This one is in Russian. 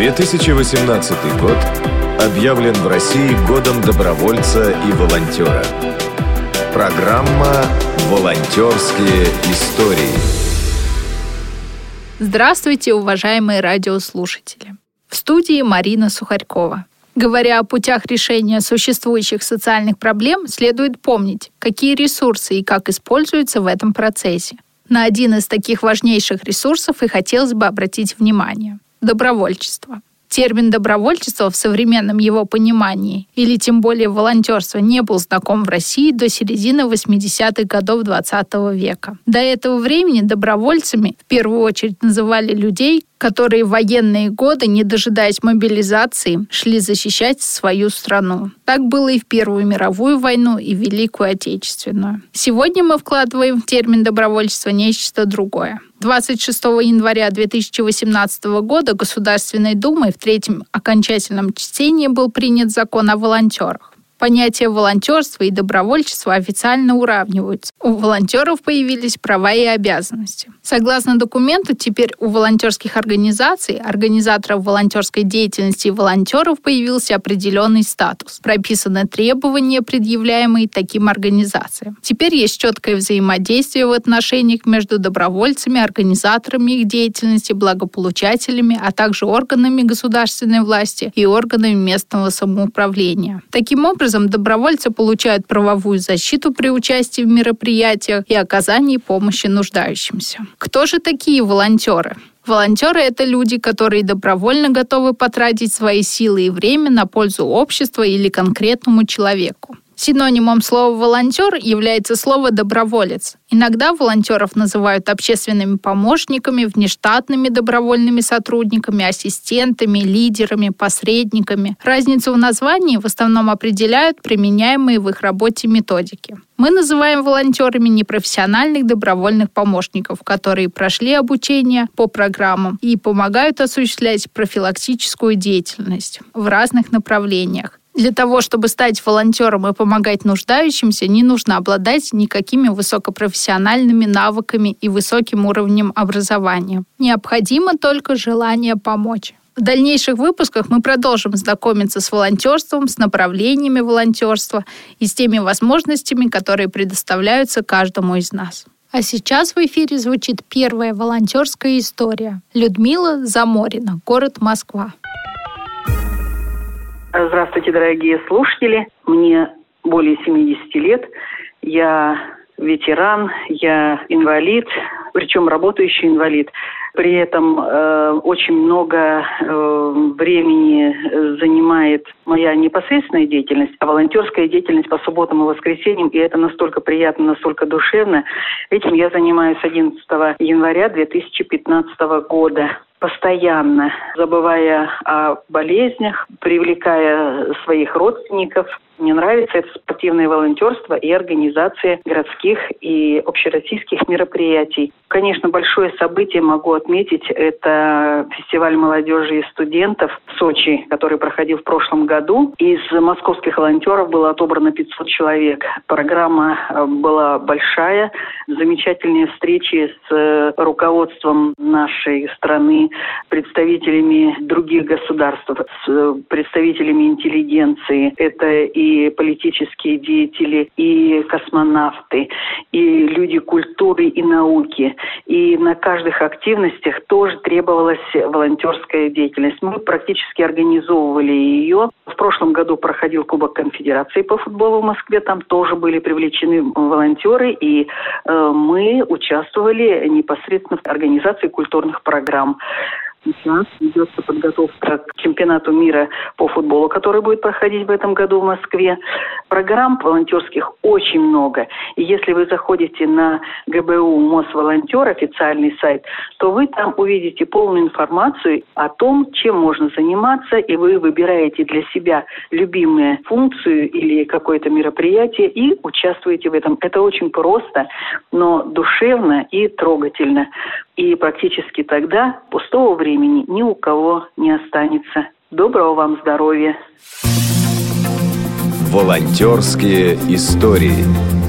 2018 год объявлен в России годом добровольца и волонтера. Программа «Волонтерские истории». Здравствуйте, уважаемые радиослушатели. В студии Марина Сухарькова. Говоря о путях решения существующих социальных проблем, следует помнить, какие ресурсы и как используются в этом процессе. На один из таких важнейших ресурсов и хотелось бы обратить внимание – добровольчество – Термин добровольчество в современном его понимании, или тем более волонтерство, не был знаком в России до середины 80-х годов 20 века. До этого времени добровольцами в первую очередь называли людей, которые в военные годы, не дожидаясь мобилизации, шли защищать свою страну. Так было и в Первую мировую войну, и в Великую Отечественную. Сегодня мы вкладываем в термин добровольчество нечто другое. 26 января 2018 года Государственной Думой в третьем окончательном чтении был принят закон о волонтерах. Понятия волонтерства и добровольчества официально уравниваются. У волонтеров появились права и обязанности. Согласно документу, теперь у волонтерских организаций, организаторов волонтерской деятельности и волонтеров появился определенный статус. Прописаны требования, предъявляемые таким организациям. Теперь есть четкое взаимодействие в отношениях между добровольцами, организаторами их деятельности, благополучателями, а также органами государственной власти и органами местного самоуправления. Таким образом, образом добровольцы получают правовую защиту при участии в мероприятиях и оказании помощи нуждающимся. Кто же такие волонтеры? Волонтеры – это люди, которые добровольно готовы потратить свои силы и время на пользу общества или конкретному человеку. Синонимом слова «волонтер» является слово «доброволец». Иногда волонтеров называют общественными помощниками, внештатными добровольными сотрудниками, ассистентами, лидерами, посредниками. Разницу в названии в основном определяют применяемые в их работе методики. Мы называем волонтерами непрофессиональных добровольных помощников, которые прошли обучение по программам и помогают осуществлять профилактическую деятельность в разных направлениях. Для того, чтобы стать волонтером и помогать нуждающимся, не нужно обладать никакими высокопрофессиональными навыками и высоким уровнем образования. Необходимо только желание помочь. В дальнейших выпусках мы продолжим знакомиться с волонтерством, с направлениями волонтерства и с теми возможностями, которые предоставляются каждому из нас. А сейчас в эфире звучит первая волонтерская история. Людмила Заморина, город Москва. Здравствуйте, дорогие слушатели. Мне более 70 лет. Я ветеран, я инвалид, причем работающий инвалид. При этом э, очень много э, времени занимает моя непосредственная деятельность, а волонтерская деятельность по субботам и воскресеньям, и это настолько приятно, настолько душевно. Этим я занимаюсь 11 января 2015 года постоянно, забывая о болезнях, привлекая своих родственников. Мне нравится это спортивное волонтерство и организация городских и общероссийских мероприятий. Конечно, большое событие могу отметить – это фестиваль молодежи и студентов в Сочи, который проходил в прошлом году. Из московских волонтеров было отобрано 500 человек. Программа э, была большая, замечательные встречи с э, руководством нашей страны, представителями других государств, с представителями интеллигенции. Это и политические деятели, и космонавты, и люди культуры и науки. И на каждых активностях тоже требовалась волонтерская деятельность. Мы практически организовывали ее. В прошлом году проходил Кубок Конфедерации по футболу в Москве. Там тоже были привлечены волонтеры, и э, мы участвовали непосредственно в организации культурных программ. Сейчас ведется подготовка к чемпионату мира по футболу, который будет проходить в этом году в Москве. Программ волонтерских очень много. И если вы заходите на ГБУ Мосволонтер, официальный сайт, то вы там увидите полную информацию о том, чем можно заниматься, и вы выбираете для себя любимую функцию или какое-то мероприятие и участвуете в этом. Это очень просто, но душевно и трогательно. И практически тогда пустого времени ни у кого не останется. Доброго вам здоровья! Волонтерские истории.